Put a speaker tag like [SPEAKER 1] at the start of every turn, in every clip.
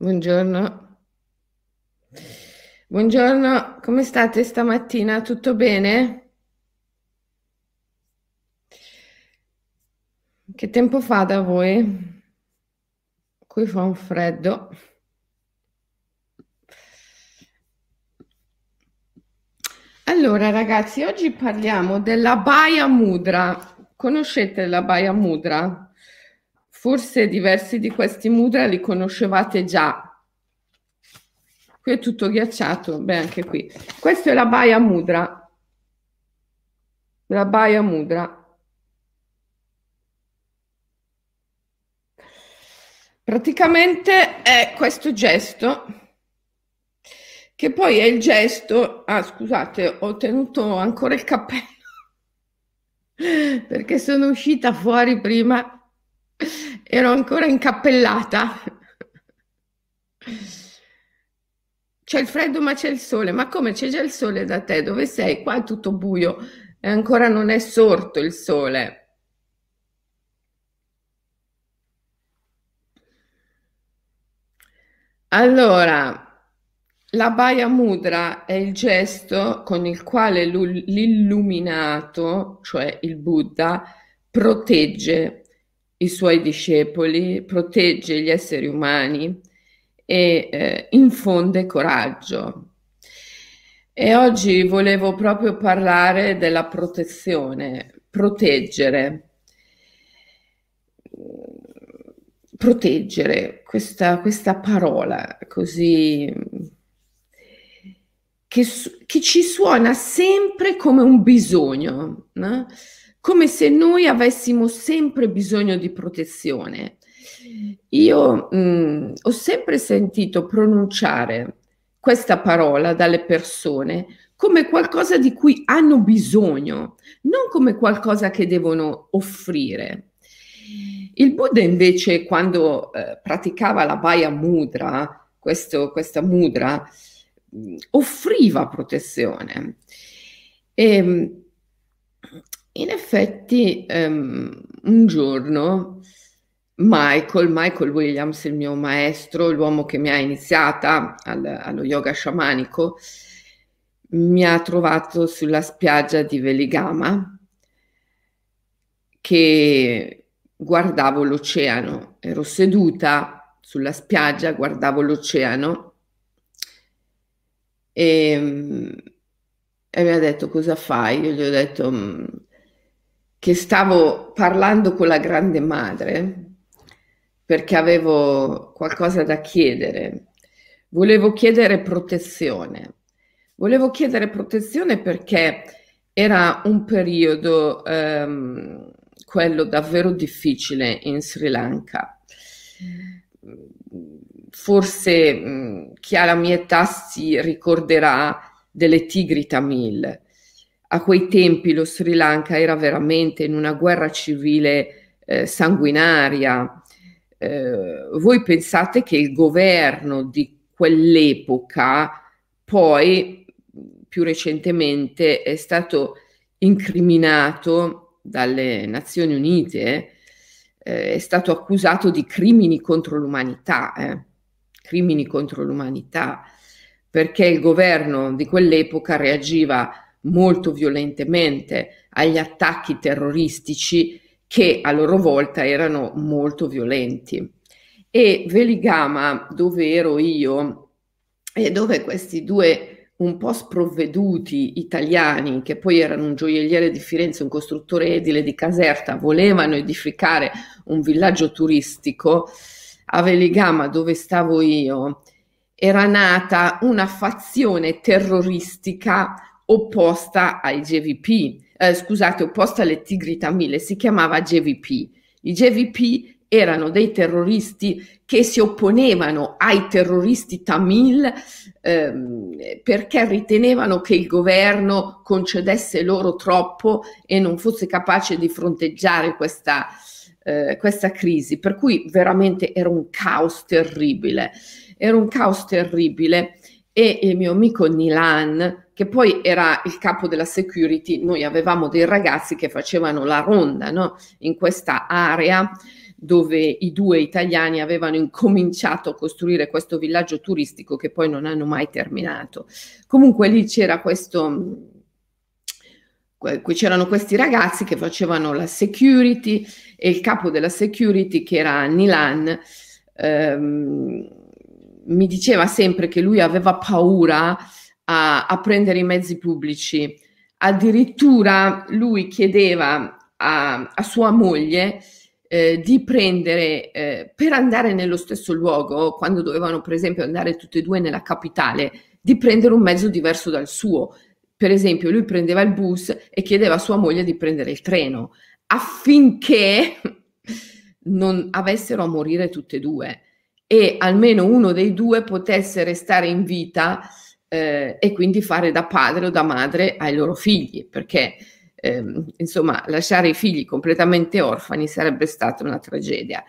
[SPEAKER 1] Buongiorno. Buongiorno, come state stamattina? Tutto bene? Che tempo fa da voi? Qui fa un freddo. Allora, ragazzi, oggi parliamo della Baia Mudra. Conoscete la Baia Mudra? Forse diversi di questi mudra li conoscevate già. Qui è tutto ghiacciato, beh, anche qui. Questa è la Baia Mudra. La Baia Mudra. Praticamente è questo gesto che poi è il gesto, ah scusate, ho tenuto ancora il cappello perché sono uscita fuori prima, ero ancora incappellata. C'è il freddo ma c'è il sole, ma come c'è già il sole da te? Dove sei? Qua è tutto buio e ancora non è sorto il sole. Allora, la Bhaya Mudra è il gesto con il quale l'illuminato, cioè il Buddha, protegge i suoi discepoli, protegge gli esseri umani e eh, infonde coraggio. E oggi volevo proprio parlare della protezione, proteggere. Proteggere, questa, questa parola così che, che ci suona sempre come un bisogno, no? Come se noi avessimo sempre bisogno di protezione. Io mh, mm, ho sempre sentito pronunciare questa parola dalle persone come qualcosa di cui hanno bisogno, non come qualcosa che devono offrire. Il Buddha invece quando eh, praticava la Bhaya Mudra, questo, questa mudra, offriva protezione. E ehm, in effetti um, un giorno Michael, Michael Williams, il mio maestro, l'uomo che mi ha iniziata al, allo yoga sciamanico, mi ha trovato sulla spiaggia di Veligama che guardavo l'oceano, ero seduta sulla spiaggia, guardavo l'oceano e, ehm, e mi ha detto cosa fai? Io gli ho detto mm, che stavo parlando con la grande madre perché avevo qualcosa da chiedere. Volevo chiedere protezione. Volevo chiedere protezione perché era un periodo, ehm, quello davvero difficile in Sri Lanka forse mh, chi ha la mia età si ricorderà delle tigri tamil. A quei tempi lo Sri Lanka era veramente in una guerra civile eh, sanguinaria. Eh, voi pensate che il governo di quell'epoca poi più recentemente è stato incriminato dalle Nazioni Unite, eh, è stato accusato di crimini contro l'umanità. Eh crimini contro l'umanità, perché il governo di quell'epoca reagiva molto violentemente agli attacchi terroristici che a loro volta erano molto violenti. E Veligama, dove ero io, e dove questi due un po' sprovveduti italiani, che poi erano un gioielliere di Firenze, un costruttore edile di Caserta, volevano edificare un villaggio turistico, a Veligama dove stavo io era nata una fazione terroristica opposta ai JVP, eh, scusate, opposta alle Tigri Tamile, si chiamava JVP. I JVP erano dei terroristi che si opponevano ai terroristi tamil ehm, perché ritenevano che il governo concedesse loro troppo e non fosse capace di fronteggiare questa, eh, questa crisi, per cui veramente era un caos terribile, era un caos terribile. E il mio amico Nilan, che poi era il capo della security, noi avevamo dei ragazzi che facevano la ronda no? in questa area dove i due italiani avevano incominciato a costruire questo villaggio turistico che poi non hanno mai terminato. Comunque lì c'era questo c'erano questi ragazzi che facevano la security e il capo della security che era Nilan ehm, mi diceva sempre che lui aveva paura a, a prendere i mezzi pubblici addirittura lui chiedeva a, a sua moglie eh, di prendere eh, per andare nello stesso luogo, quando dovevano per esempio andare tutte e due nella capitale, di prendere un mezzo diverso dal suo. Per esempio, lui prendeva il bus e chiedeva a sua moglie di prendere il treno affinché non avessero a morire tutte e due e almeno uno dei due potesse restare in vita eh, e quindi fare da padre o da madre ai loro figli, perché ehm, insomma lasciare i figli completamente orfani sarebbe stata una tragedia.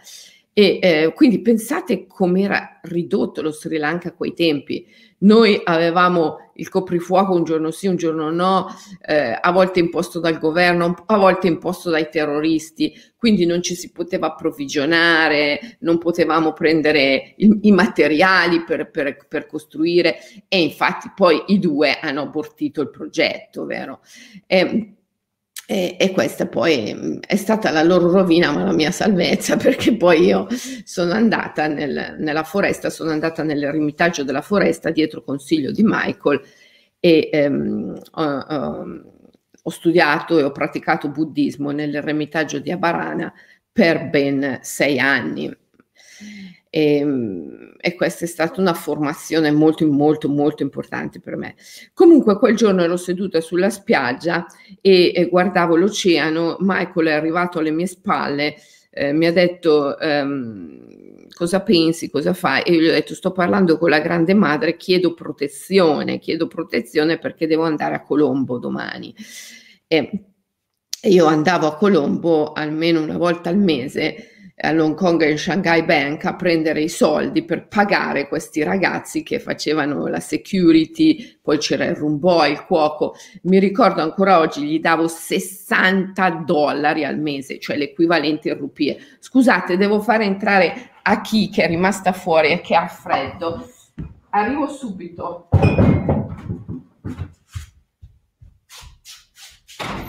[SPEAKER 1] E eh, quindi pensate com'era ridotto lo Sri Lanka a quei tempi. Noi avevamo il coprifuoco un giorno sì, un giorno no, eh, a volte imposto dal governo, a volte imposto dai terroristi, quindi non ci si poteva approvvigionare, non potevamo prendere i, i materiali per, per, per, costruire e infatti poi i due hanno abortito il progetto, vero? E, e, e, questa poi mm, è stata la loro rovina, ma la mia salvezza, perché poi io sono andata nel, nella foresta, sono andata nell'eremitaggio della foresta dietro consiglio di Michael e ehm, ho, ho, studiato e ho praticato buddismo nell'eremitaggio di Abarana per ben sei anni. E, ehm, e, questa è stata una formazione molto molto molto importante per me. Comunque quel giorno ero seduta sulla spiaggia e, e guardavo l'oceano, Michael è arrivato alle mie spalle, eh, mi ha detto ehm, cosa pensi, cosa fai e io gli ho detto sto parlando con la grande madre, chiedo protezione, chiedo protezione perché devo andare a Colombo domani. E, e io andavo a Colombo almeno una volta al mese all'Hong Kong e Shanghai Bank a prendere i soldi per pagare questi ragazzi che facevano la security, poi c'era il room boy, il cuoco. Mi ricordo ancora oggi gli davo 60 dollari al mese, cioè l'equivalente in rupie. Scusate, devo fare entrare a chi che è rimasta fuori e che ha freddo. Arrivo subito.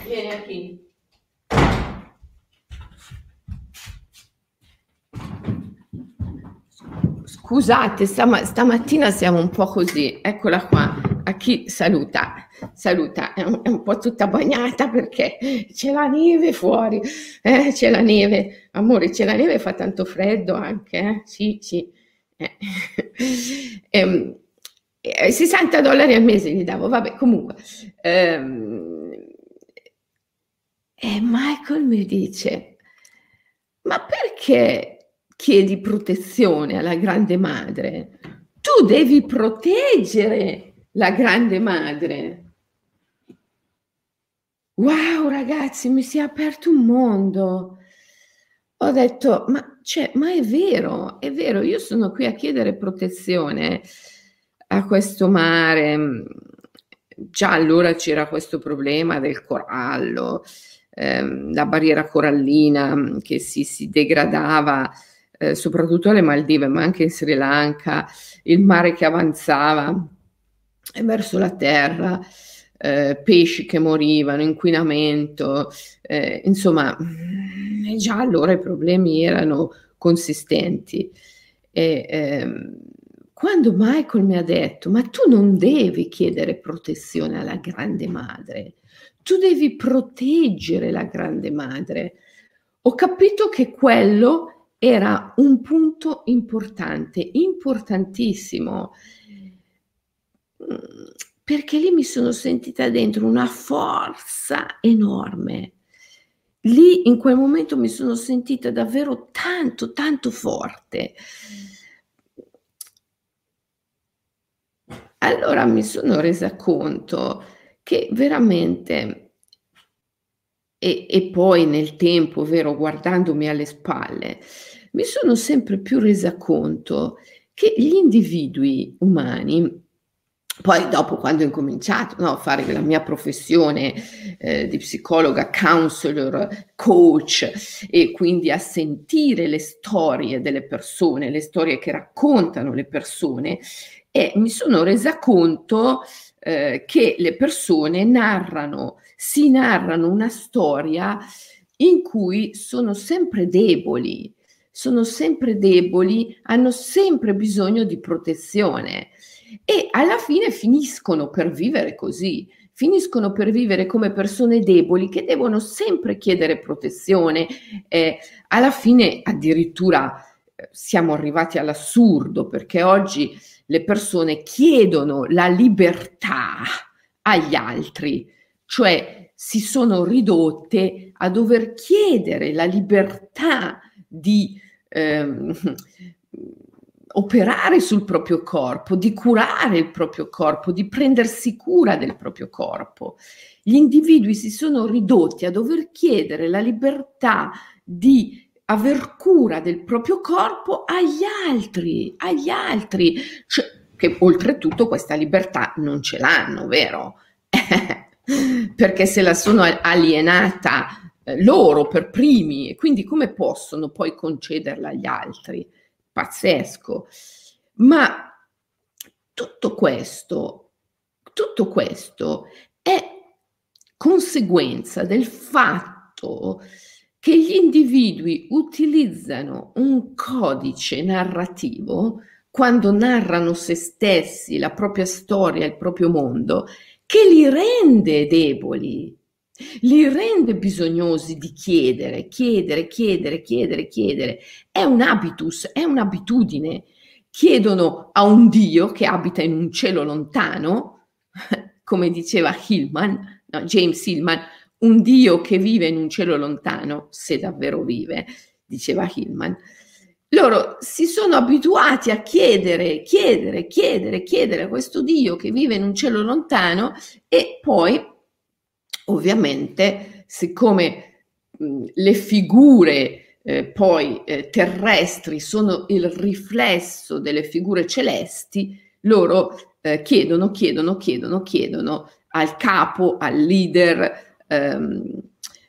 [SPEAKER 1] Vieni a chi. Scusate, stama, stamattina siamo un po' così. Eccola qua. A chi saluta? Saluta, è un, è un po' tutta bagnata perché c'è la neve fuori. Eh, c'è la neve. Amore, c'è la neve, fa tanto freddo anche. Eh? Sì, sì. Eh. Ehm, eh, 60 dollari al mese gli davo, vabbè, comunque. Ehm, e Michael mi dice, ma perché chiedi protezione alla grande madre, tu devi proteggere la grande madre. Wow, ragazzi, mi si è aperto un mondo. Ho detto, ma, cioè, ma è vero, è vero, io sono qui a chiedere protezione a questo mare. Già allora c'era questo problema del corallo, ehm, la barriera corallina che si, si degradava eh, soprattutto alle Maldive, ma anche in Sri Lanka, il mare che avanzava verso la terra, eh, pesci che morivano, inquinamento, eh, insomma, mm, già allora i problemi erano consistenti. E, ehm, quando Michael mi ha detto, ma tu non devi chiedere protezione alla grande madre, tu devi proteggere la grande madre, ho capito che quello era un punto importante, importantissimo, perché lì mi sono sentita dentro una forza enorme. Lì in quel momento mi sono sentita davvero tanto, tanto forte. Allora mi sono resa conto che veramente, e, e poi nel tempo, vero, guardandomi alle spalle, mi sono sempre più resa conto che gli individui umani poi dopo quando ho incominciato no, a fare la mia professione eh, di psicologa, counselor, coach e quindi a sentire le storie delle persone, le storie che raccontano le persone e mi sono resa conto eh, che le persone narrano, si narrano una storia in cui sono sempre deboli, sono sempre deboli, hanno sempre bisogno di protezione e alla fine finiscono per vivere così, finiscono per vivere come persone deboli che devono sempre chiedere protezione. Eh, alla fine addirittura eh, siamo arrivati all'assurdo perché oggi le persone chiedono la libertà agli altri, cioè si sono ridotte a dover chiedere la libertà di ehm, operare sul proprio corpo, di curare il proprio corpo, di prendersi cura del proprio corpo. Gli individui si sono ridotti a dover chiedere la libertà di aver cura del proprio corpo agli altri, agli altri, cioè, che oltretutto questa libertà non ce l'hanno, vero? Perché se la sono alienata eh, loro per primi, quindi come possono poi concederla agli altri? pazzesco. Ma tutto questo, tutto questo è conseguenza del fatto che gli individui utilizzano un codice narrativo quando narrano se stessi, la propria storia, il proprio mondo, che li rende deboli, li rende bisognosi di chiedere, chiedere, chiedere, chiedere, chiedere. È un habitus, è un'abitudine. Chiedono a un Dio che abita in un cielo lontano, come diceva Hillman, no, James Hillman, un Dio che vive in un cielo lontano, se davvero vive, diceva Hillman. Loro si sono abituati a chiedere, chiedere, chiedere, chiedere a questo Dio che vive in un cielo lontano e poi Ovviamente, siccome mh, le figure eh, poi eh, terrestri sono il riflesso delle figure celesti, loro eh, chiedono, chiedono, chiedono, chiedono al capo, al leader, ehm,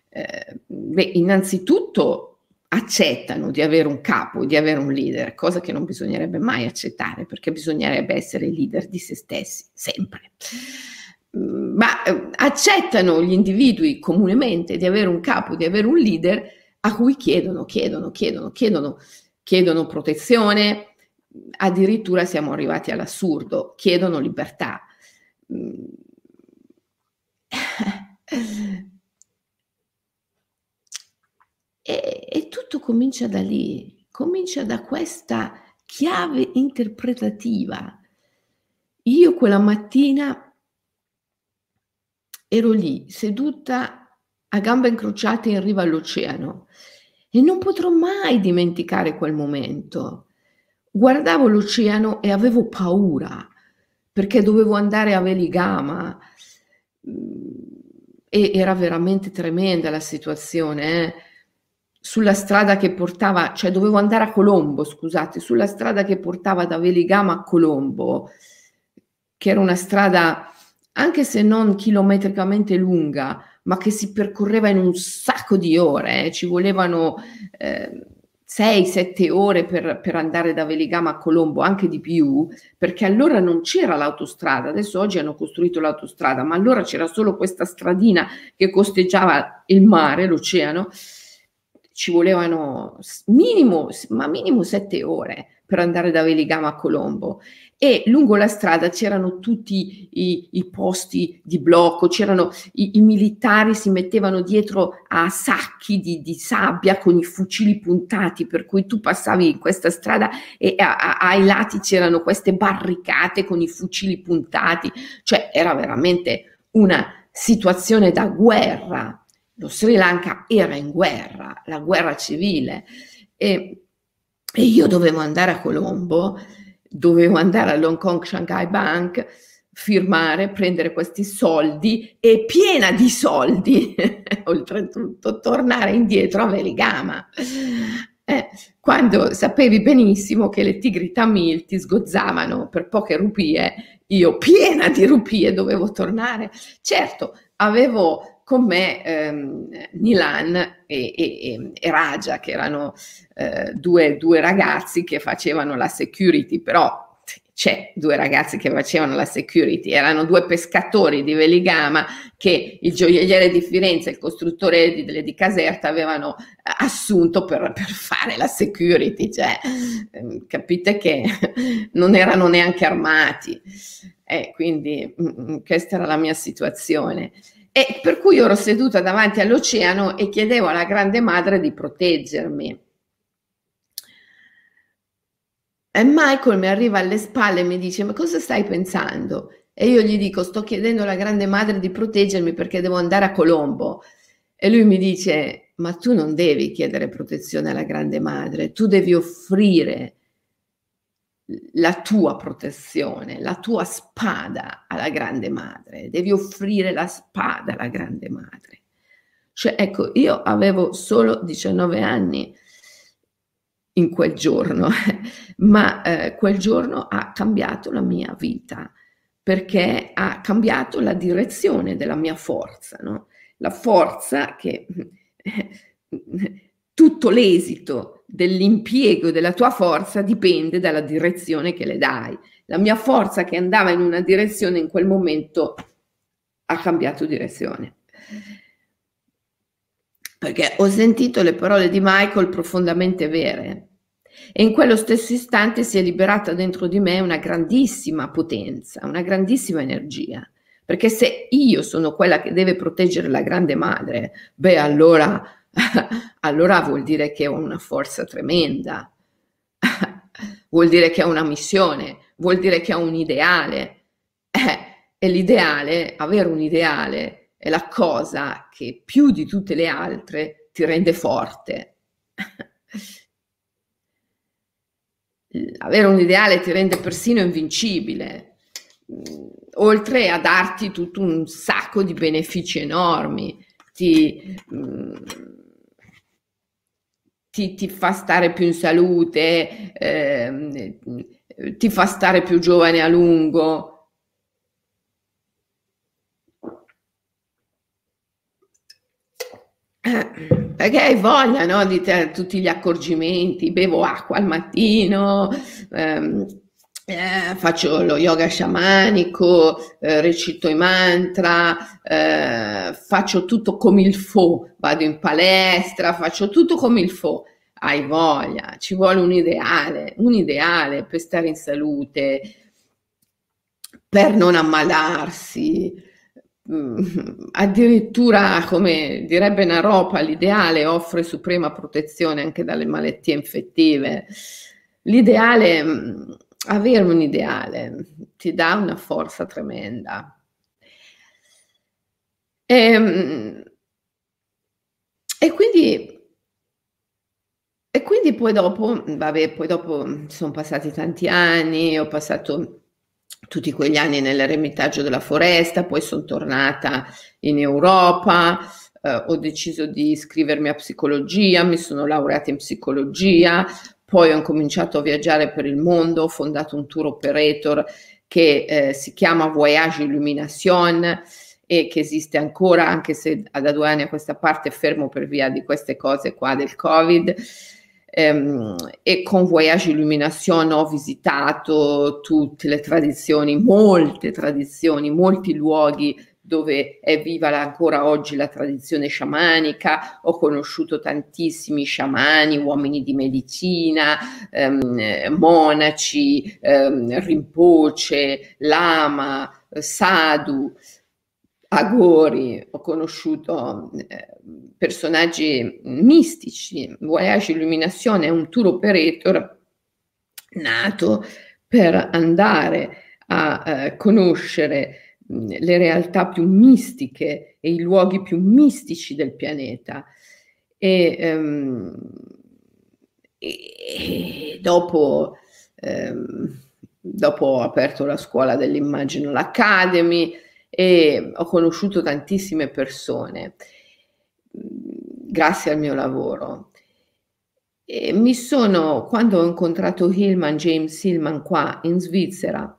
[SPEAKER 1] eh, beh, innanzitutto accettano di avere un capo, di avere un leader, cosa che non bisognerebbe mai accettare perché bisognerebbe essere leader di se stessi, sempre. Mm, ma eh, accettano gli individui comunemente di avere un capo, di avere un leader a cui chiedono, chiedono, chiedono, chiedono, chiedono protezione, addirittura siamo arrivati all'assurdo, chiedono libertà. E, e tutto comincia da lì, comincia da questa chiave interpretativa. Io quella mattina ero lì seduta a gambe incrociate in riva all'oceano e non potrò mai dimenticare quel momento. Guardavo l'oceano e avevo paura perché dovevo andare a Veligama e era veramente tremenda la situazione. Eh? Sulla strada che portava, cioè dovevo andare a Colombo, scusate, sulla strada che portava da Veligama a Colombo, che era una strada anche se non chilometricamente lunga, ma che si percorreva in un sacco di ore, eh. ci volevano eh, 6-7 ore per, per, andare da Veligama a Colombo, anche di più, perché allora non c'era l'autostrada, adesso oggi hanno costruito l'autostrada, ma allora c'era solo questa stradina che costeggiava il mare, l'oceano, ci volevano minimo, ma minimo 7 ore per andare da Veligama a Colombo. E lungo la strada c'erano tutti i, i posti di blocco, c'erano i, i, militari si mettevano dietro a sacchi di, di, sabbia con i fucili puntati, per cui tu passavi in questa strada e a, a, ai lati c'erano queste barricate con i fucili puntati, cioè era veramente una situazione da guerra. Lo Sri Lanka era in guerra, la guerra civile. E, e io dovevo andare a Colombo dovevo andare all'Hong Kong Shanghai Bank, firmare, prendere questi soldi e piena di soldi, oltretutto tornare indietro a Veligama. eh, quando sapevi benissimo che le tigri tamil ti sgozzavano per poche rupie, io piena di rupie dovevo tornare. Certo, avevo con me ehm, Nilan e, e, e, Raja, che erano eh, due, due ragazzi che facevano la security, però c'è due ragazzi che facevano la security, erano due pescatori di Veligama che il gioielliere di Firenze e il costruttore di, di, Caserta avevano eh, assunto per, per, fare la security, cioè ehm, capite che non erano neanche armati. E quindi mh, mm, mm, questa era la mia situazione. E per cui ero seduta davanti all'oceano e chiedevo alla grande madre di proteggermi. E Michael mi arriva alle spalle e mi dice: Ma cosa stai pensando? E io gli dico: Sto chiedendo alla grande madre di proteggermi perché devo andare a Colombo. E lui mi dice: Ma tu non devi chiedere protezione alla grande madre, tu devi offrire la tua protezione, la tua spada alla grande madre, devi offrire la spada alla grande madre. Cioè, ecco, io avevo solo 19 anni in quel giorno, ma eh, quel giorno ha cambiato la mia vita perché ha cambiato la direzione della mia forza, no? la forza che tutto l'esito dell'impiego della tua forza dipende dalla direzione che le dai. La mia forza che andava in una direzione in quel momento ha cambiato direzione perché ho sentito le parole di Michael profondamente vere e in quello stesso istante si è liberata dentro di me una grandissima potenza, una grandissima energia. Perché se io sono quella che deve proteggere la grande madre, beh, allora, allora vuol dire che ho una forza tremenda, vuol dire che ho una missione, vuol dire che ho un ideale. Eh, e l'ideale, avere un ideale, è la cosa che più di tutte le altre ti rende forte. Avere un ideale ti rende persino invincibile, mm, oltre a darti tutto un sacco di benefici enormi, ti, mm, ti, ti fa stare più in salute, eh, ti fa stare più giovane a lungo, Eh, perché hai voglia no, di te, tutti gli accorgimenti, bevo acqua al mattino, ehm, eh, faccio lo yoga sciamanico, eh, recito i mantra, eh, faccio tutto come il fo, vado in palestra, faccio tutto come il fo. Hai voglia, ci vuole un ideale, un ideale per stare in salute, per non ammalarsi, Mm, addirittura, come direbbe Naropa, l'ideale offre suprema protezione anche dalle malattie infettive. L'ideale, mm, avere un ideale, ti dà una forza tremenda. E, mm, e quindi e quindi poi dopo, vabbè, poi dopo sono passati tanti anni, ho passato tutti quegli anni nell'eremitaggio della foresta, poi sono tornata in Europa, eh, ho deciso di iscrivermi a psicologia, mi sono laureata in psicologia, poi ho cominciato a viaggiare per il mondo, ho fondato un tour operator che eh, si chiama Voyage Illumination e che esiste ancora, anche se da due anni a questa parte fermo per via di queste cose qua del Covid. Ehm, e con Voyage Illumination ho visitato tutte le tradizioni, molte tradizioni, molti luoghi dove è viva ancora oggi la tradizione sciamanica, ho conosciuto tantissimi sciamani, uomini di medicina, ehm, monaci, ehm, rinpoche, lama, sadhu, agori, ho conosciuto eh, personaggi mistici. Voyage Illumination è un tour operator nato per andare a eh, conoscere le realtà più mistiche e i luoghi più mistici del pianeta. E, um, e dopo, um, dopo ho aperto la scuola dell'Imaginal Academy e ho conosciuto tantissime persone grazie al mio lavoro. E mi sono, quando ho incontrato Hillman, James Hillman qua in Svizzera,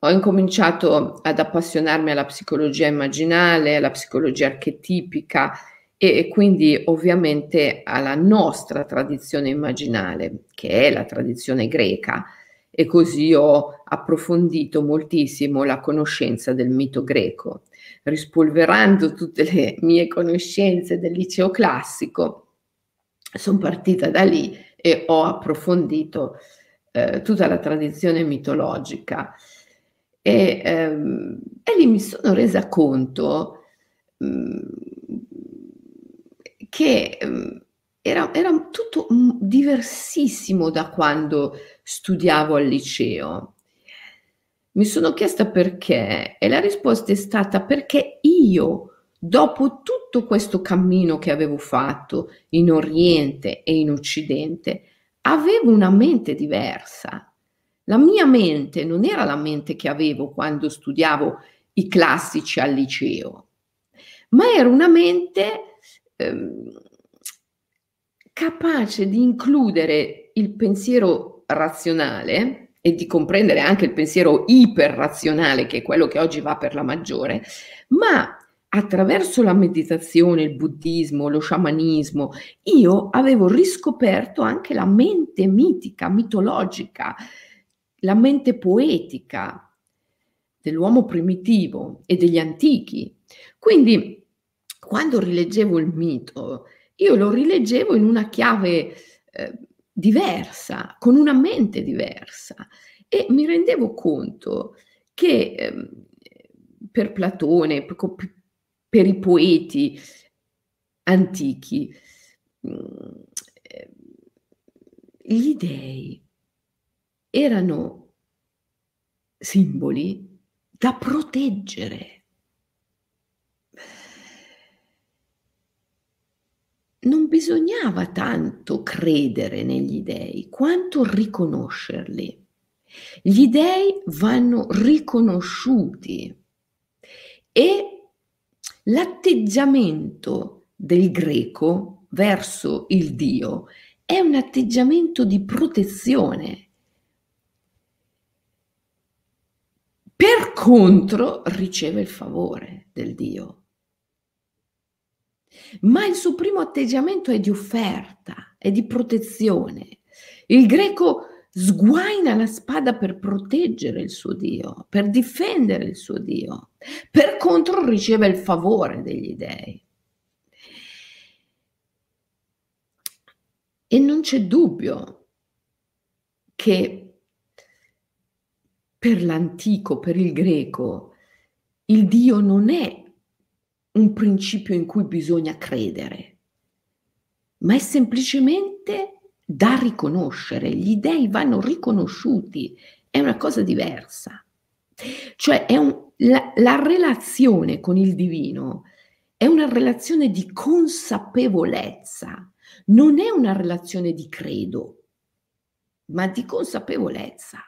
[SPEAKER 1] ho incominciato ad appassionarmi alla psicologia immaginale, alla psicologia archetipica e quindi ovviamente alla nostra tradizione immaginale, che è la tradizione greca, e così ho approfondito moltissimo la conoscenza del mito greco, rispolverando tutte le mie conoscenze del liceo classico. Sono partita da lì e ho approfondito eh, tutta la tradizione mitologica e, ehm, e lì mi sono resa conto mh, mm, che mh, mm, era, era, tutto mm, diversissimo da quando studiavo al liceo. Mi sono chiesta perché e la risposta è stata perché io, dopo tutto questo cammino che avevo fatto in Oriente e in Occidente, avevo una mente diversa la mia mente non era la mente che avevo quando studiavo i classici al liceo, ma era una mente ehm, capace di includere il pensiero razionale e di comprendere anche il pensiero iperrazionale, che è quello che oggi va per la maggiore, ma attraverso la meditazione, il buddismo, lo sciamanismo, io avevo riscoperto anche la mente mitica, mitologica, la mente poetica dell'uomo primitivo e degli antichi. Quindi, quando rileggevo il mito, io lo rileggevo in una chiave eh, diversa, con una mente diversa e mi rendevo conto che eh, per Platone, per, per, i poeti antichi, mh, mm, eh, gli dei erano simboli da proteggere. Non bisognava tanto credere negli dei quanto riconoscerli. Gli dei vanno riconosciuti e l'atteggiamento del greco verso il Dio è un atteggiamento di protezione Per contro riceve il favore del Dio. Ma il suo primo atteggiamento è di offerta, è di protezione. Il greco sguaina la spada per proteggere il suo Dio, per difendere il suo Dio. Per contro riceve il favore degli dei. E non c'è dubbio che per l'antico, per il greco, il Dio non è un principio in cui bisogna credere, ma è semplicemente da riconoscere. Gli dei vanno riconosciuti, è una cosa diversa. Cioè un, la, la relazione con il divino è una relazione di consapevolezza, non è una relazione di credo, ma di consapevolezza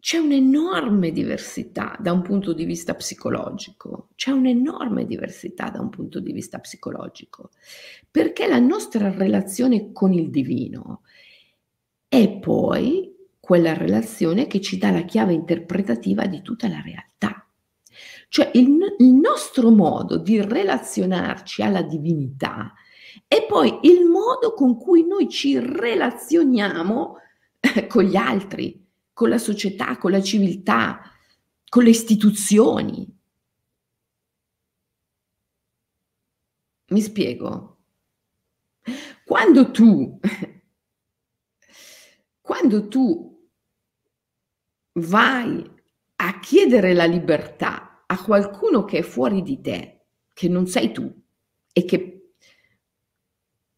[SPEAKER 1] c'è un'enorme diversità da un punto di vista psicologico, c'è un'enorme diversità da un punto di vista psicologico, perché la nostra relazione con il divino è poi quella relazione che ci dà la chiave interpretativa di tutta la realtà. Cioè il, il nostro modo di relazionarci alla divinità è poi il modo con cui noi ci relazioniamo con gli altri, con la società, con la civiltà, con le istituzioni. Mi spiego? Quando tu, quando tu vai a chiedere la libertà a qualcuno che è fuori di te, che non sei tu e che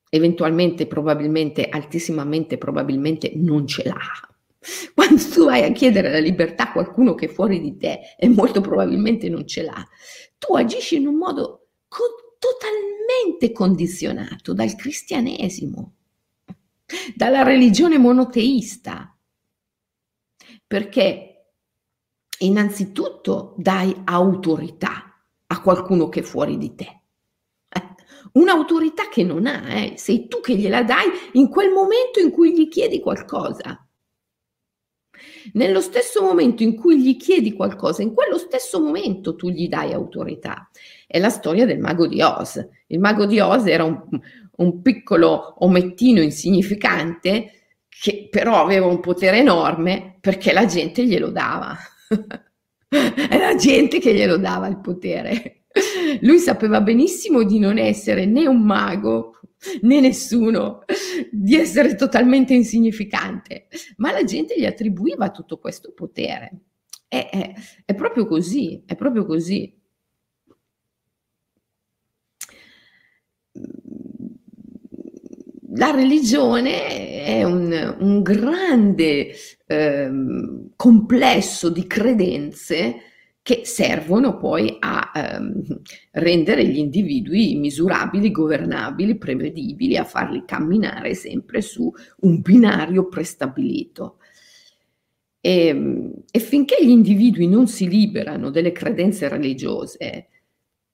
[SPEAKER 1] eventualmente, probabilmente, altissimamente, probabilmente non ce l'ha, quando tu vai a chiedere la libertà a qualcuno che è fuori di te e molto probabilmente non ce l'ha, tu agisci in un modo co- totalmente condizionato dal cristianesimo, dalla religione monoteista, perché innanzitutto dai autorità a qualcuno che è fuori di te. Un'autorità che non ha, eh? sei tu che gliela dai in quel momento in cui gli chiedi qualcosa. Nello stesso momento in cui gli chiedi qualcosa, in quello stesso momento tu gli dai autorità. È la storia del mago di Oz. Il mago di Oz era un, un piccolo omettino insignificante che però aveva un potere enorme perché la gente glielo dava. È la gente che glielo dava il potere. Lui sapeva benissimo di non essere né un mago né nessuno, di essere totalmente insignificante, ma la gente gli attribuiva tutto questo potere. È, è, è proprio così, è proprio così. la religione è un, un grande eh, complesso di credenze che servono poi a ehm, rendere gli individui misurabili, governabili, prevedibili, a farli camminare sempre su un binario prestabilito. E, e finché gli individui non si liberano delle credenze religiose,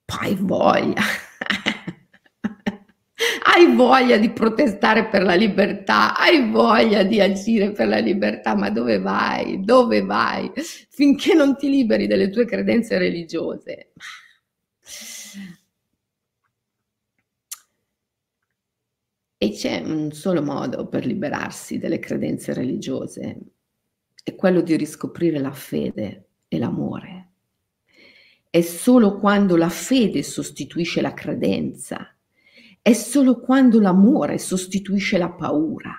[SPEAKER 1] poi voglia. Hai voglia di protestare per la libertà, hai voglia di agire per la libertà, ma dove vai? Dove vai? Finché non ti liberi delle tue credenze religiose. E c'è un solo modo per liberarsi delle credenze religiose, è quello di riscoprire la fede e l'amore. È solo quando la fede sostituisce la credenza è solo quando l'amore sostituisce la paura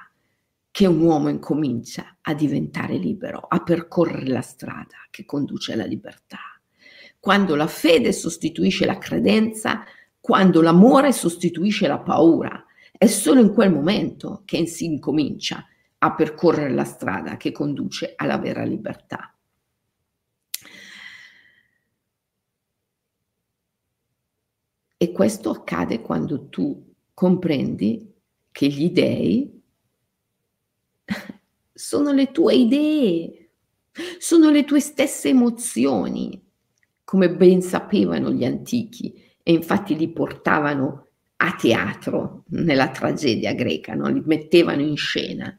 [SPEAKER 1] che un uomo incomincia a diventare libero, a percorrere la strada che conduce alla libertà. Quando la fede sostituisce la credenza, quando l'amore sostituisce la paura, è solo in quel momento che si incomincia a percorrere la strada che conduce alla vera libertà. E questo accade quando tu comprendi che gli dèi sono le tue idee, sono le tue stesse emozioni, come ben sapevano gli antichi e infatti li portavano a teatro nella tragedia greca, no? li mettevano in scena.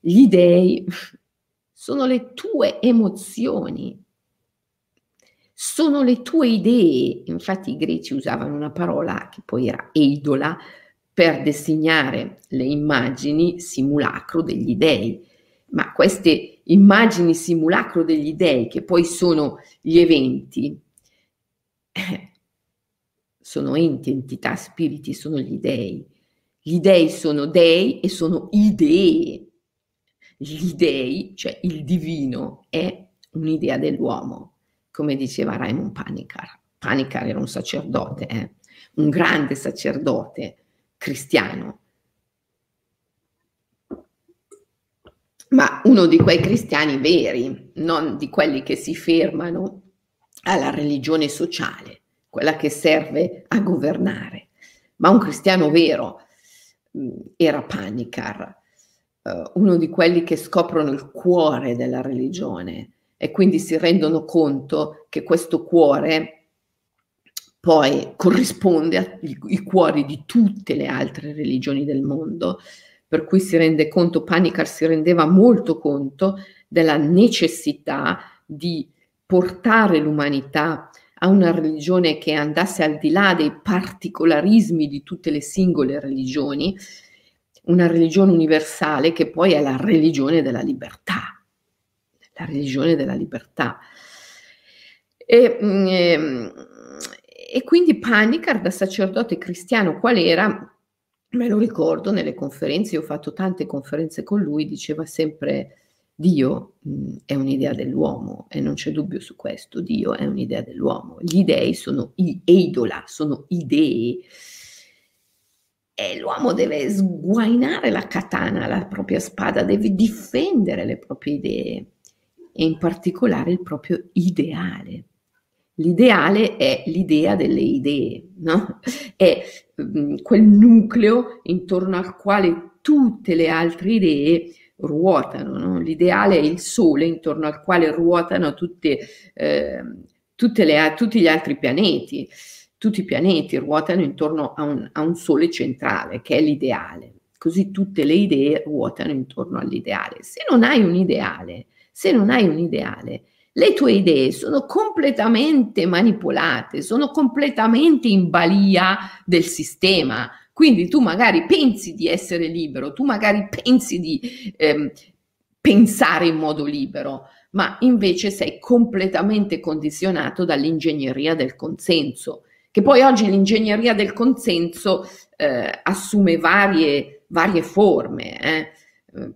[SPEAKER 1] Gli dèi sono le tue emozioni, sono le tue idee. Infatti i greci usavano una parola che poi era eidola per designare le immagini simulacro degli dei. Ma queste immagini simulacro degli dei, che poi sono gli eventi, sono enti, entità, spiriti, sono gli dei. Gli dei sono dei e sono idee. Gli dei, cioè il divino, è un'idea dell'uomo come diceva Raymond Panicar. Panicar era un sacerdote, eh? un grande sacerdote cristiano, ma uno di quei cristiani veri, non di quelli che si fermano alla religione sociale, quella che serve a governare, ma un cristiano vero mm, era Panicar, eh, uno di quelli che scoprono il cuore della religione, e quindi si rendono conto che questo cuore poi corrisponde ai cuori di tutte le altre religioni del mondo, per cui si rende conto, Panicar si rendeva molto conto della necessità di portare l'umanità a una religione che andasse al di là dei particolarismi di tutte le singole religioni, una religione universale che poi è la religione della libertà la religione della libertà. E, mm, e, e quindi Panicar, da sacerdote cristiano qual era, me lo ricordo nelle conferenze, io ho fatto tante conferenze con lui, diceva sempre Dio mm, è un'idea dell'uomo e non c'è dubbio su questo, Dio è un'idea dell'uomo, gli dei sono i eidola, sono idee e l'uomo deve sguainare la katana, la propria spada, deve difendere le proprie idee e in particolare il proprio ideale. L'ideale è l'idea delle idee, no? è mm, quel nucleo intorno al quale tutte le altre idee ruotano. No? L'ideale è il sole intorno al quale ruotano tutte, eh, tutte le, tutti gli altri pianeti. tutti i pianeti ruotano intorno a un, a un sole centrale, che è l'ideale. Così tutte le idee ruotano intorno all'ideale. Se non hai un ideale, se non hai un ideale, le tue idee sono completamente manipolate, sono completamente in balia del sistema. Quindi tu magari pensi di essere libero, tu magari pensi di ehm, pensare in modo libero, ma invece sei completamente condizionato dall'ingegneria del consenso, che poi oggi l'ingegneria del consenso eh, assume varie, varie forme, eh,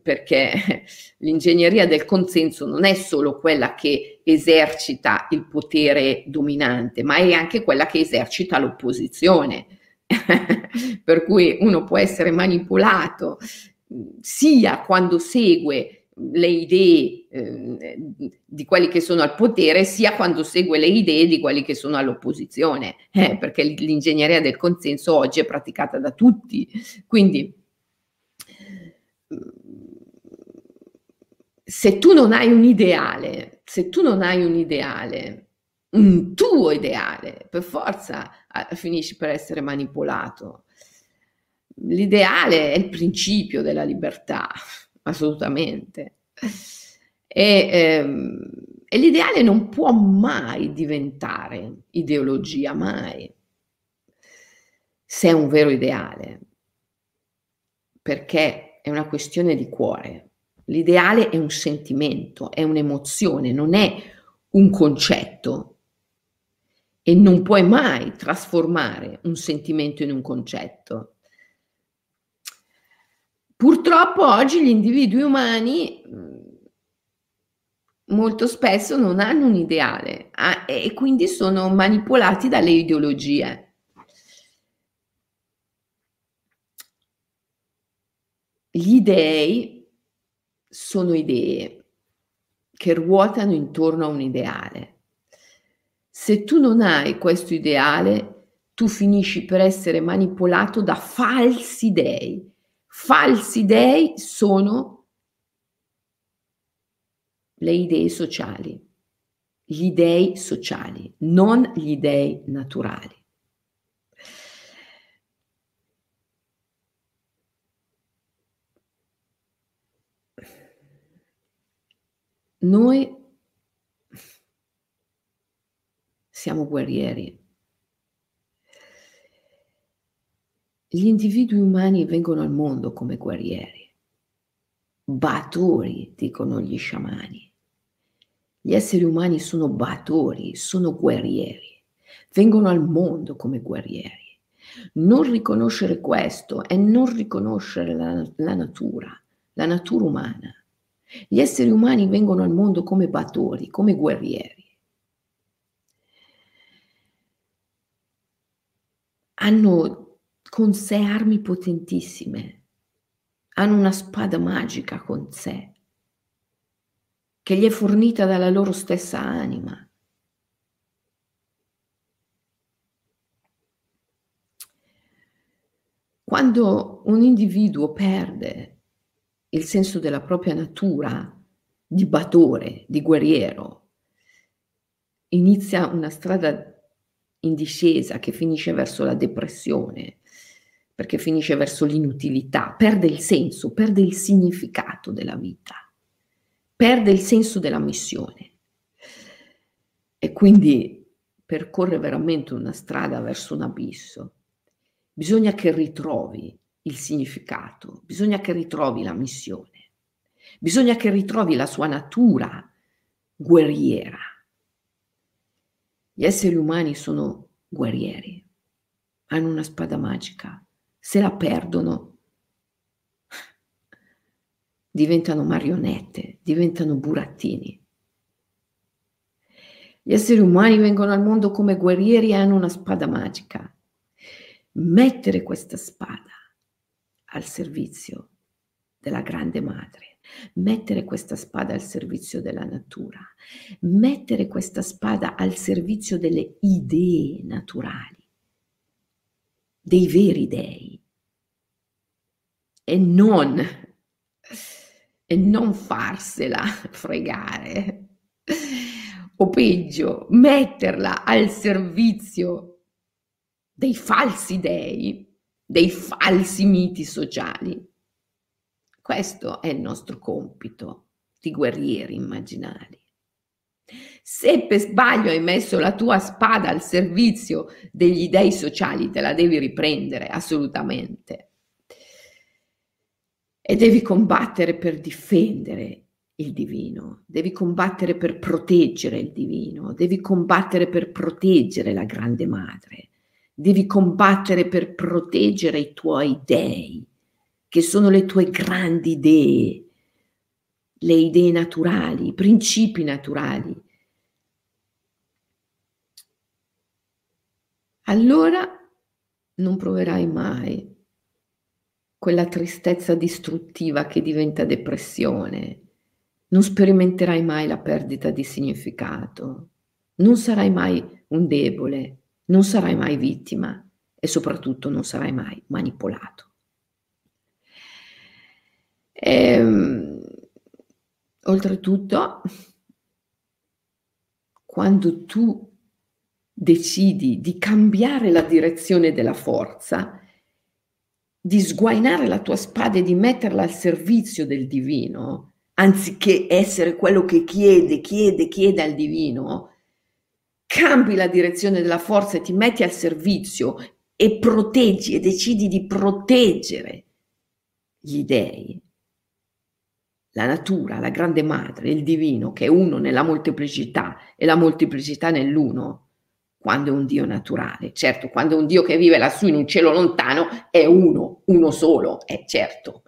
[SPEAKER 1] perché l'ingegneria del consenso non è solo quella che esercita il potere dominante, ma è anche quella che esercita l'opposizione. per cui uno può essere manipolato sia quando segue le idee eh, di quelli che sono al potere, sia quando segue le idee di quelli che sono all'opposizione, eh, perché l'ingegneria del consenso oggi è praticata da tutti. Quindi, se tu non hai un ideale, se tu non hai un ideale, un tuo ideale, per forza finisci per essere manipolato. L'ideale è il principio della libertà, assolutamente. E, ehm, e l'ideale non può mai diventare ideologia, mai, se è un vero ideale, perché è una questione di cuore. L'ideale è un sentimento, è un'emozione, non è un concetto e non puoi mai trasformare un sentimento in un concetto. Purtroppo oggi gli individui umani mm, molto spesso non hanno un ideale e quindi sono manipolati dalle ideologie. Gli dei sono idee che ruotano intorno a un ideale. Se tu non hai questo ideale, tu finisci per essere manipolato da falsi dei Falsi dei sono le idee sociali, gli dei sociali, non gli dei naturali. Noi siamo guerrieri. Gli individui umani vengono al mondo come guerrieri, batori, dicono gli sciamani. Gli esseri umani sono batori, sono guerrieri, vengono al mondo come guerrieri. Non riconoscere questo è non riconoscere la, la natura, la natura umana. Gli esseri umani vengono al mondo come batori, come guerrieri. Hanno con sé armi potentissime, hanno una spada magica con sé, che gli è fornita dalla loro stessa anima. Quando un individuo perde il senso della propria natura di batore, di guerriero, inizia una strada in discesa che finisce verso la depressione, perché finisce verso l'inutilità, perde il senso, perde il significato della vita, perde il senso della missione. E quindi percorre veramente una strada verso un abisso. Bisogna che ritrovi il significato, bisogna che ritrovi la missione, bisogna che ritrovi la sua natura guerriera. Gli esseri umani sono guerrieri, hanno una spada magica, se la perdono, diventano marionette, diventano burattini. Gli esseri umani vengono al mondo come guerrieri e hanno una spada magica. Mettere questa spada al servizio della grande madre, mettere questa spada al servizio della natura, mettere questa spada al servizio delle idee naturali. Dei veri dei. E non, e non farsela fregare. O peggio metterla al servizio dei falsi dei, dei falsi miti sociali. Questo è il nostro compito di guerrieri immaginari. Se per sbaglio hai messo la tua spada al servizio degli dei sociali, te la devi riprendere assolutamente. E devi combattere per difendere il divino, devi combattere per proteggere il divino, devi combattere per proteggere la grande madre, devi combattere per proteggere i tuoi dei, che sono le tue grandi idee, le idee naturali, i principi naturali. Allora non proverai mai quella tristezza distruttiva che diventa depressione, non sperimenterai mai la perdita di significato, non sarai mai un debole, non sarai mai vittima e soprattutto non sarai mai manipolato. E, ehm, oltretutto, quando tu decidi di cambiare la direzione della forza, di sguainare la tua spada e di metterla al servizio del divino, anziché essere quello che chiede, chiede, chiede al divino, cambi la direzione della forza e ti metti al servizio e proteggi e decidi di proteggere gli dèi, la natura, la grande madre, il divino, che è uno nella molteplicità e la molteplicità nell'uno, quando è un Dio naturale. Certo, quando è un Dio che vive lassù in un cielo lontano è uno, uno solo, è certo.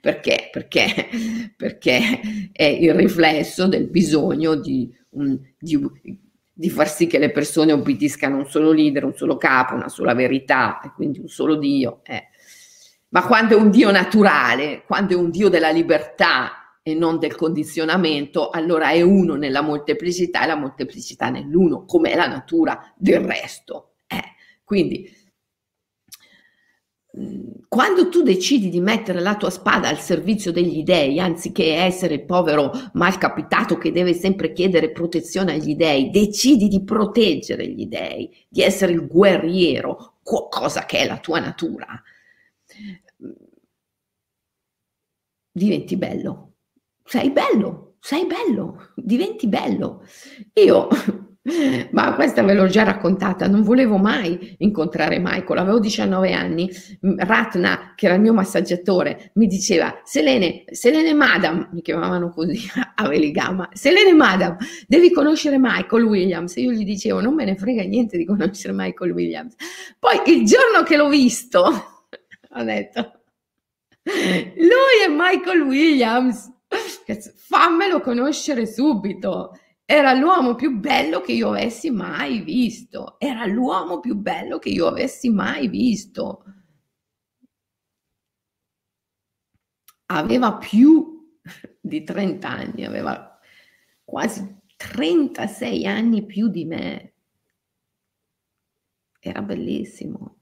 [SPEAKER 1] Perché? Perché, perché è il riflesso del bisogno di, un, di, di far sì che le persone obbediscano un solo leader, un solo capo, una sola verità, e quindi un solo Dio. Eh. Ma quando è un Dio naturale, quando è un Dio della libertà, e non del condizionamento, allora è uno nella molteplicità e la molteplicità nell'uno, come è la natura del resto. Eh, quindi, quando tu decidi di mettere la tua spada al servizio degli dèi, anziché essere il povero malcapitato che deve sempre chiedere protezione agli dèi, decidi di proteggere gli dèi, di essere il guerriero, cosa che è la tua natura, diventi bello sei bello, sei bello, diventi bello. Io, ma questa ve l'ho già raccontata, non volevo mai incontrare Michael, avevo 19 anni, Ratna, che era il mio massaggiatore, mi diceva, Selene, Selene Madam, mi chiamavano così a Veligama, Selene Madam, devi conoscere Michael Williams. Io gli dicevo, non me ne frega niente di conoscere Michael Williams. Poi il giorno che l'ho visto, ho detto, lui è Michael Williams fammelo conoscere subito. Era l'uomo più bello che io avessi mai visto. Era l'uomo più bello che io avessi mai visto. Aveva più di 30 anni, aveva quasi 36 anni più di me. Era bellissimo.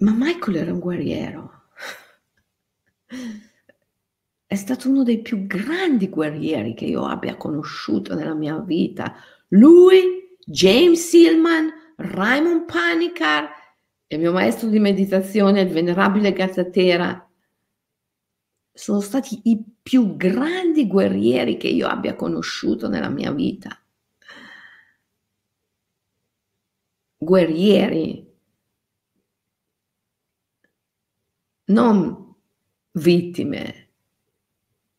[SPEAKER 1] Ma Michael era un guerriero. È stato uno dei più grandi guerrieri che io abbia conosciuto nella mia vita. Lui, James Silman, Raymond Panicar, il mio maestro di meditazione, il venerabile Gazzatera, sono stati i più grandi guerrieri che io abbia conosciuto nella mia vita. Guerrieri non vittime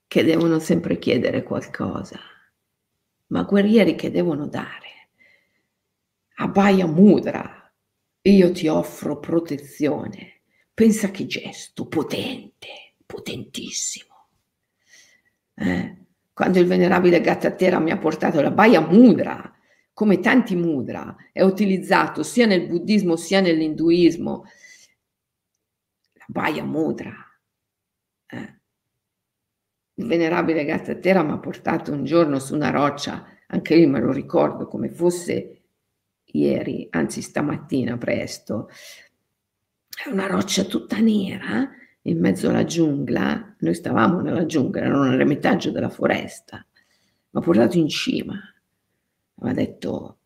[SPEAKER 1] che devono sempre chiedere qualcosa, ma guerrieri che devono dare. Abhaya Mudra, io ti offro protezione. Pensa che gesto potente, potentissimo. Eh? Quando il venerabile Gattatera mi ha portato la Bhaya Mudra, come tanti mudra, è utilizzato sia nel buddismo sia nell'induismo, Bhaya Mudra. Eh. Il venerabile Gazzatera mi ha portato un giorno su una roccia, anche lì me lo ricordo come fosse ieri, anzi stamattina presto, è una roccia tutta nera in mezzo alla giungla, noi stavamo nella giungla, ero nell'eremitaggio della foresta, mi ha portato in cima, mi ha detto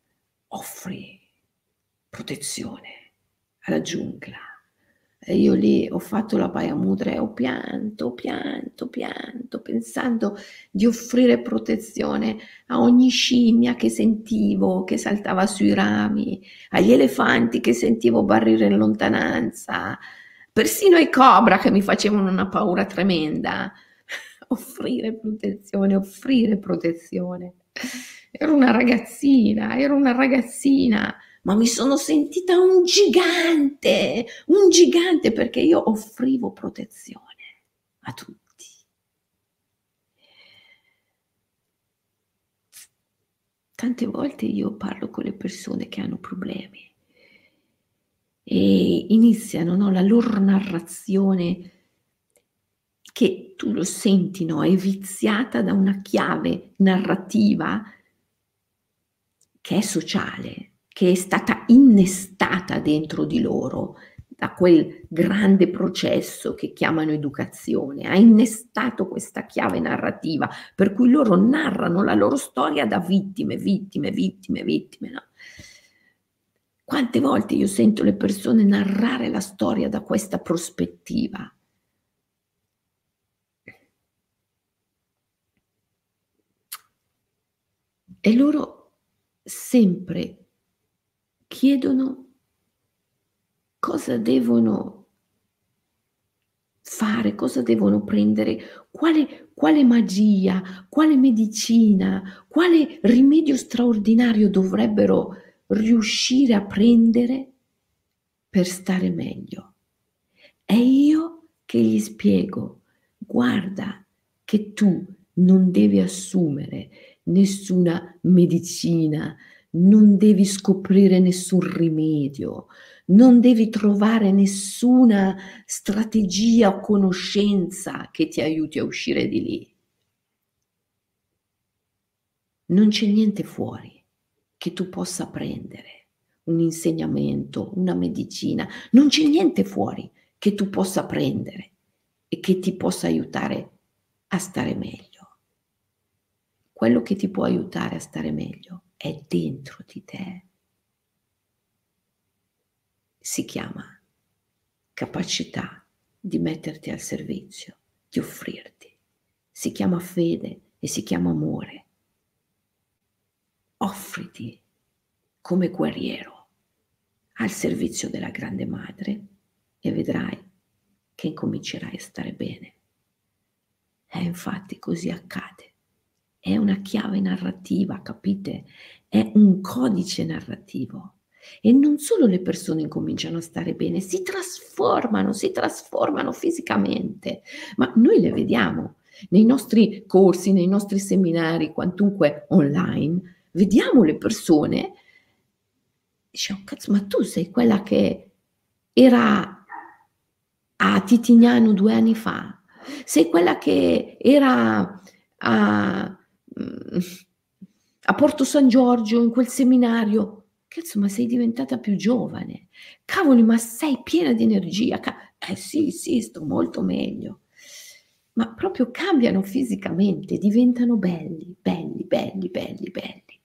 [SPEAKER 1] offri protezione alla giungla. Io lì ho fatto la paia mudra e ho pianto, pianto, pianto, pensando di offrire protezione a ogni scimmia che sentivo che saltava sui rami, agli elefanti che sentivo barrire in lontananza, persino ai cobra che mi facevano una paura tremenda. offrire protezione, offrire protezione. Ero una ragazzina, ero una ragazzina ma mi sono sentita un gigante, un gigante perché io offrivo protezione a tutti. Tante volte io parlo con le persone che hanno problemi e iniziano no, la loro narrazione che tu lo senti, no, è viziata da una chiave narrativa che è sociale, che è stata innestata dentro di loro da quel grande processo che chiamano educazione, ha innestato questa chiave narrativa per cui loro narrano la loro storia da vittime, vittime, vittime, vittime. No? Quante volte io sento le persone narrare la storia da questa prospettiva? E loro sempre chiedono cosa devono fare, cosa devono prendere, quale, quale magia, quale medicina, quale rimedio straordinario dovrebbero riuscire a prendere per stare meglio. E io che gli spiego, guarda che tu non devi assumere nessuna medicina, non devi scoprire nessun rimedio, non devi trovare nessuna strategia o conoscenza che ti aiuti a uscire di lì. Non c'è niente fuori che tu possa prendere, un insegnamento, una medicina, non c'è niente fuori che tu possa prendere e che ti possa aiutare a stare meglio. Quello che ti può aiutare a stare meglio è dentro di te. Si chiama capacità di metterti al servizio, di offrirti. Si chiama fede e si chiama amore. Offriti come guerriero al servizio della grande madre e vedrai che incomincerai a stare bene. E infatti così accade è una chiave narrativa, capite? È un codice narrativo. E non solo le persone incominciano a stare bene, si trasformano, si trasformano fisicamente, ma noi le vediamo nei nostri corsi, nei nostri seminari, quantunque online, vediamo le persone, diciamo, cazzo, ma tu sei quella che era a Titignano due anni fa, sei quella che era a a Porto San Giorgio, in quel seminario. Cazzo, ma sei diventata più giovane. Cavoli, ma sei piena di energia. eh sì, sì, sto molto meglio. Ma proprio cambiano fisicamente, diventano belli, belli, belli, belli, belli.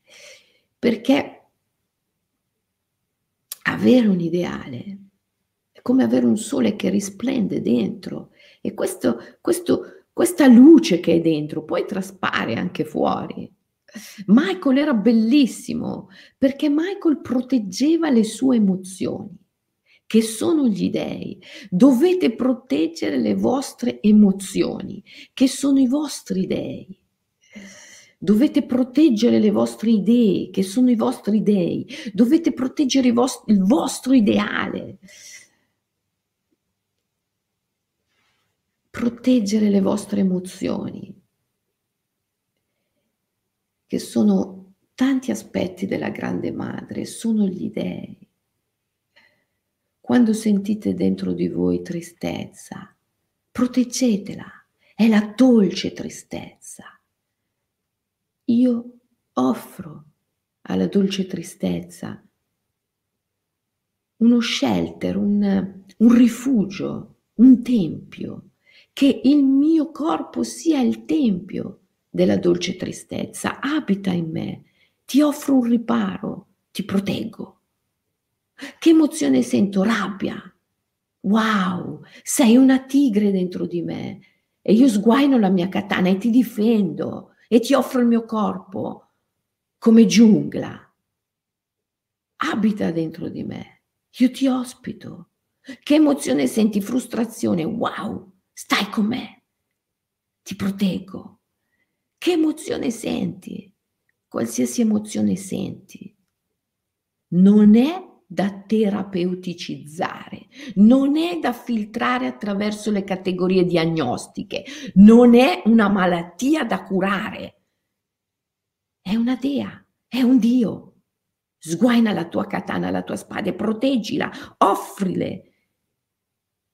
[SPEAKER 1] Perché avere un ideale è come avere un sole che risplende dentro e questo, questo questa luce che è dentro poi traspare anche fuori. Michael era bellissimo perché Michael proteggeva le sue emozioni, che sono gli dèi. Dovete proteggere le vostre emozioni, che sono i vostri dèi. Dovete proteggere le vostre idee, che sono i vostri dèi. Dovete proteggere il vostro, il vostro ideale, proteggere le vostre emozioni, che sono tanti aspetti della grande madre, sono gli dèi. Quando sentite dentro di voi tristezza, proteggetela, è la dolce tristezza. Io offro alla dolce tristezza uno shelter, un, un rifugio, un tempio, che il mio corpo sia il tempio della dolce tristezza, abita in me, ti offro un riparo, ti proteggo. Che emozione sento? Rabbia. Wow, sei una tigre dentro di me e io sguaino la mia katana e ti difendo e ti offro il mio corpo come giungla. Abita dentro di me, io ti ospito. Che emozione senti? Frustrazione. Wow, stai con me. Ti proteggo. Che emozione senti? Qualsiasi emozione senti. Non è da terapeuticizzare, non è da filtrare attraverso le categorie diagnostiche, non è una malattia da curare. È una dea, è un dio. Sguaina la tua katana, la tua spada e proteggila, offrile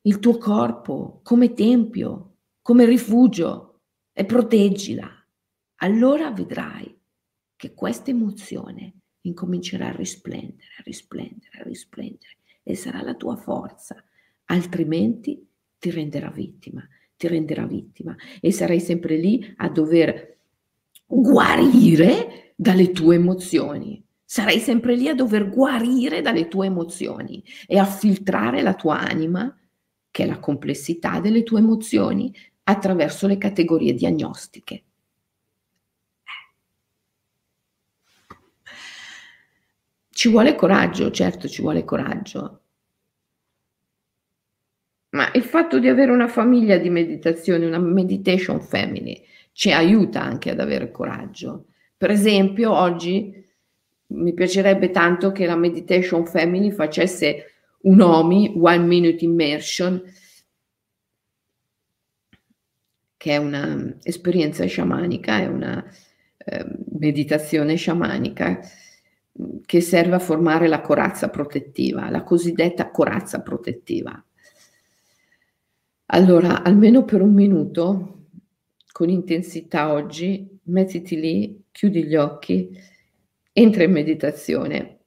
[SPEAKER 1] il tuo corpo come tempio, come rifugio e proteggila. Allora vedrai che questa emozione incomincerà a risplendere, a risplendere, a risplendere e sarà la tua forza, altrimenti ti renderà vittima, ti renderà vittima e sarai sempre lì a dover guarire dalle tue emozioni. Sarai sempre lì a dover guarire dalle tue emozioni e a filtrare la tua anima che è la complessità delle tue emozioni attraverso le categorie diagnostiche. Ci vuole coraggio, certo ci vuole coraggio, ma il fatto di avere una famiglia di meditazione, una meditation family, ci aiuta anche ad avere coraggio. Per esempio, oggi mi piacerebbe tanto che la meditation family facesse un OMI, One Minute Immersion, che è un'esperienza sciamanica, è una eh, meditazione sciamanica che serve a formare la corazza protettiva, la cosiddetta corazza protettiva. Allora, almeno per un minuto, con intensità oggi, mettiti lì, chiudi gli occhi, entra in meditazione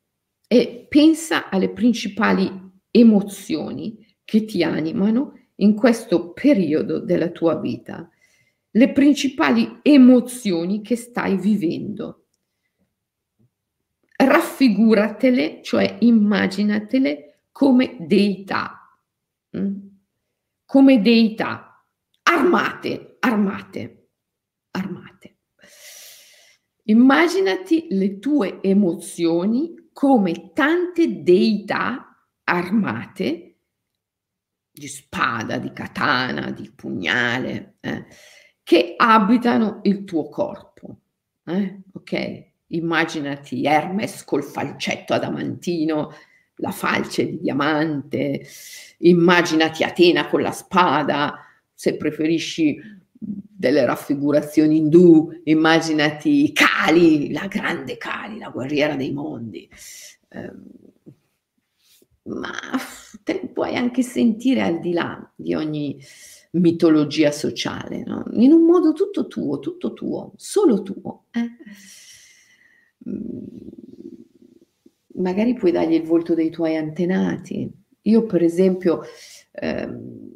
[SPEAKER 1] e pensa alle principali emozioni che ti animano in questo periodo della tua vita, le principali emozioni che stai vivendo. Raffiguratele, cioè immaginatele come deità, mm? come deità, armate, armate, armate. Immaginati le tue emozioni come tante deità armate di spada, di katana, di pugnale, eh, che abitano il tuo corpo. Eh? Ok? Immaginati Hermes col falcetto adamantino, la falce di diamante, immaginati Atena con la spada, se preferisci delle raffigurazioni indù, immaginati Kali, la grande Kali, la guerriera dei mondi. Eh, ma te puoi anche sentire al di là di ogni mitologia sociale, no? in un modo tutto tuo, tutto tuo, solo tuo. Eh? Mm, magari puoi dargli il volto dei tuoi antenati. Io, per esempio, ehm,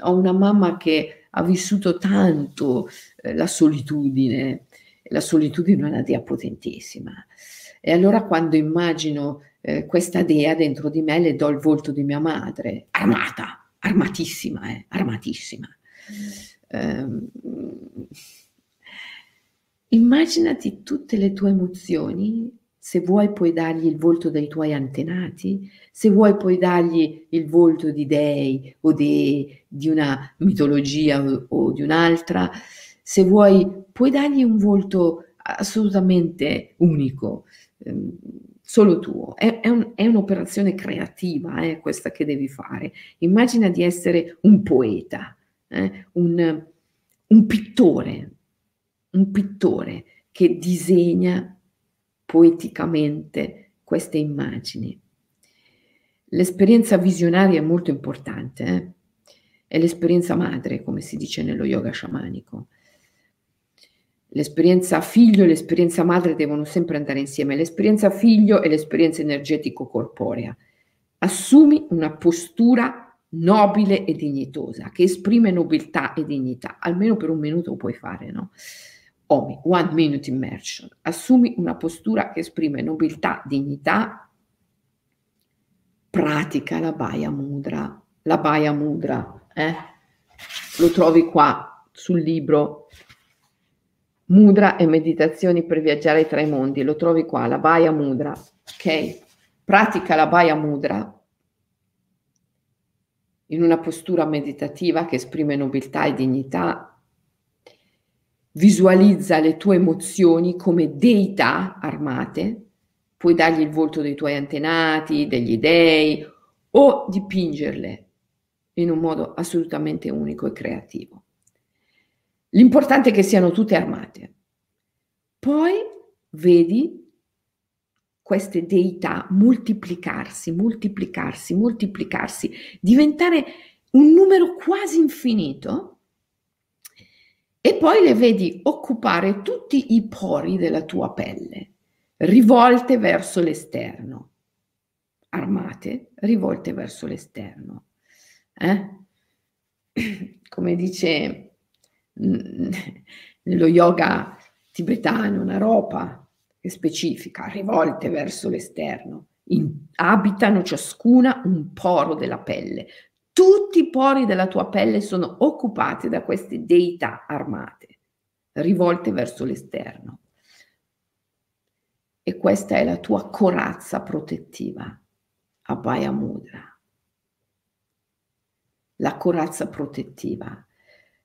[SPEAKER 1] ho una mamma che ha vissuto tanto eh, la solitudine, la solitudine è una dea potentissima. E allora quando immagino eh, questa dea dentro di me le do il volto di mia madre, armata, armatissima, eh, armatissima. Eh, immaginati tutte le tue emozioni, se vuoi puoi dargli il volto dei tuoi antenati, se vuoi puoi dargli il volto di dei o dei, di una mitologia o, o di un'altra, se vuoi puoi dargli un volto assolutamente unico. Ehm, solo tuo. È, è, un, è un'operazione creativa eh, questa che devi fare. Immagina di essere un poeta, eh, un, un pittore, un pittore che disegna poeticamente queste immagini. L'esperienza visionaria è molto importante, eh? è l'esperienza madre, come si dice nello yoga sciamanico. L'esperienza figlio e l'esperienza madre devono sempre andare insieme, l'esperienza figlio e l'esperienza energetico-corporea. Assumi una postura nobile e dignitosa, che esprime nobiltà e dignità. Almeno per un minuto lo puoi fare, no? Omi, one minute immersion. Assumi una postura che esprime nobiltà, dignità, pratica la Baya Mudra. La Baya Mudra, eh? Lo trovi qua sul libro Mudra e meditazioni per viaggiare tra i mondi. Lo trovi qua, la Baya Mudra, ok? Pratica la Baya Mudra in una postura meditativa che esprime nobiltà e dignità, visualizza le tue emozioni come deità armate, puoi dargli il volto dei tuoi antenati, degli dei o dipingerle in un modo assolutamente unico e creativo. L'importante è che siano tutte armate. Poi vedi queste deità moltiplicarsi, moltiplicarsi, moltiplicarsi, diventare un numero quasi infinito e poi le vedi occupare tutti i pori della tua pelle, rivolte verso l'esterno, armate, rivolte verso l'esterno. Eh? Come dice nello yoga tibetano, una roba specifica, rivolte verso l'esterno, in, abitano ciascuna un poro della pelle. Tutti i pori della tua pelle sono occupati da queste deità armate, rivolte verso l'esterno. E questa è la tua corazza protettiva, Abhaya Mudra. La corazza protettiva.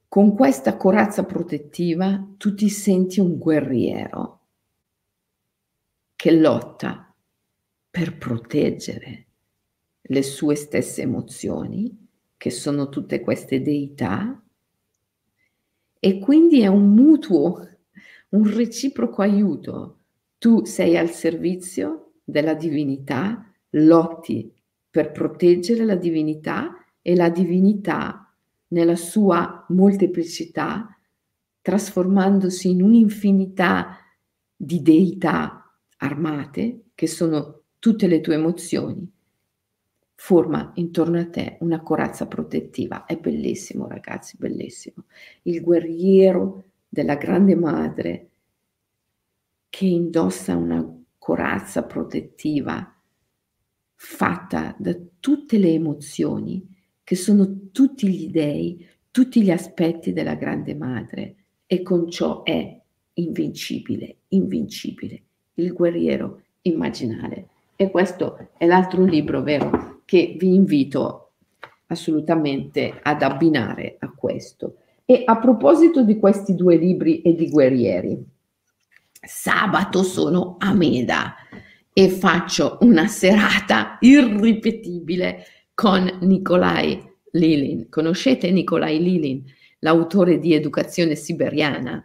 [SPEAKER 1] Con questa corazza protettiva tu ti senti un guerriero che lotta per proteggere le sue stesse emozioni, che sono tutte queste deità, e quindi è un mutuo, un reciproco aiuto. Tu sei al servizio della divinità, lotti per proteggere la divinità e la divinità nella sua molteplicità, trasformandosi in un'infinità di deità armate, che sono tutte le tue emozioni, forma intorno a te una corazza protettiva. È bellissimo, ragazzi, bellissimo. Il guerriero della grande madre che indossa una corazza protettiva fatta da tutte le emozioni, che sono tutti gli dei, tutti gli aspetti della grande madre e con ciò è invincibile, invincibile, il guerriero immaginale. E questo è l'altro libro, vero, che vi invito assolutamente ad abbinare a questo. E a proposito di questi due libri e di guerrieri, sabato sono a Meda e faccio una serata irripetibile con Nikolai Lilin. Conoscete Nikolai Lilin, l'autore di Educazione siberiana?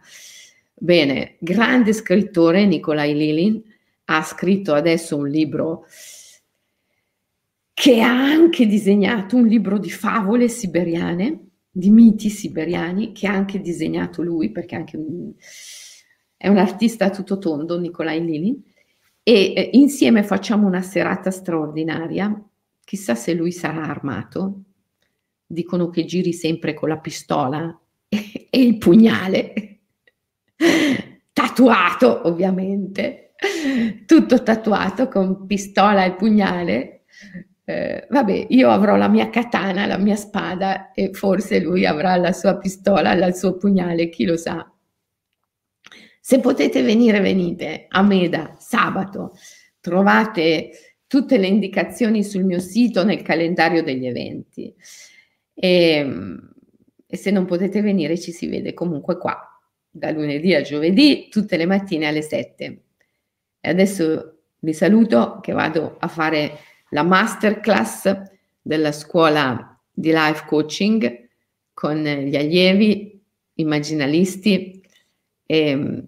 [SPEAKER 1] Bene, grande scrittore Nikolai Lilin ha scritto adesso un libro che ha anche disegnato un libro di favole siberiane, di miti siberiani, che ha anche disegnato lui, perché anche è un artista tutto tondo, Nikolai Lilin, e eh, insieme facciamo una serata straordinaria. Chissà se lui sarà armato. Dicono che giri sempre con la pistola e, il pugnale tatuato ovviamente, tutto tatuato con pistola e pugnale. Eh, vabbè, io avrò la mia katana, la mia spada e forse lui avrà la sua pistola, il suo pugnale, chi lo sa. Se potete venire, venite a Meda sabato. Trovate tutte le indicazioni sul mio sito nel calendario degli eventi. E, e se non potete venire, ci si vede comunque qua da lunedì a giovedì, tutte le mattine alle 7. E adesso vi saluto che vado a fare la masterclass della scuola di life coaching con gli allievi immaginalisti e,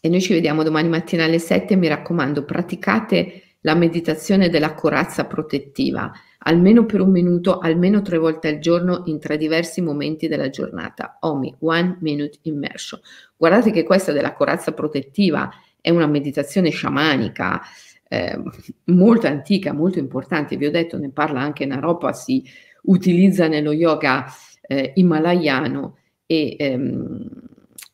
[SPEAKER 1] e noi ci vediamo domani mattina alle 7. Mi raccomando, praticate la meditazione della corazza protettiva almeno per un minuto, almeno tre volte al giorno in tre diversi momenti della giornata. OMI, One Minute Immersion. Guardate che questa della corazza protettiva è una meditazione sciamanica eh, molto antica, molto importante. Vi ho detto, ne parla anche Naropasi utilizza nello yoga eh, himalayano e ehm,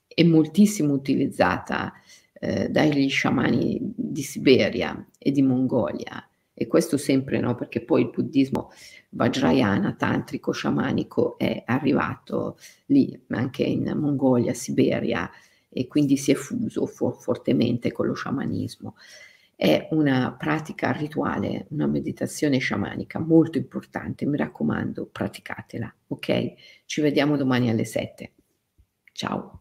[SPEAKER 1] è moltissimo utilizzata eh, dagli sciamani di Siberia e di Mongolia. E questo sempre no, perché poi il buddismo vajrayana, tantrico, sciamanico è arrivato lì, anche in Mongolia, Siberia, e quindi si è fuso for- fortemente con lo sciamanismo. È una pratica rituale, una meditazione sciamanica molto importante, mi raccomando, praticatela, ok? Ci vediamo domani alle 7. Ciao.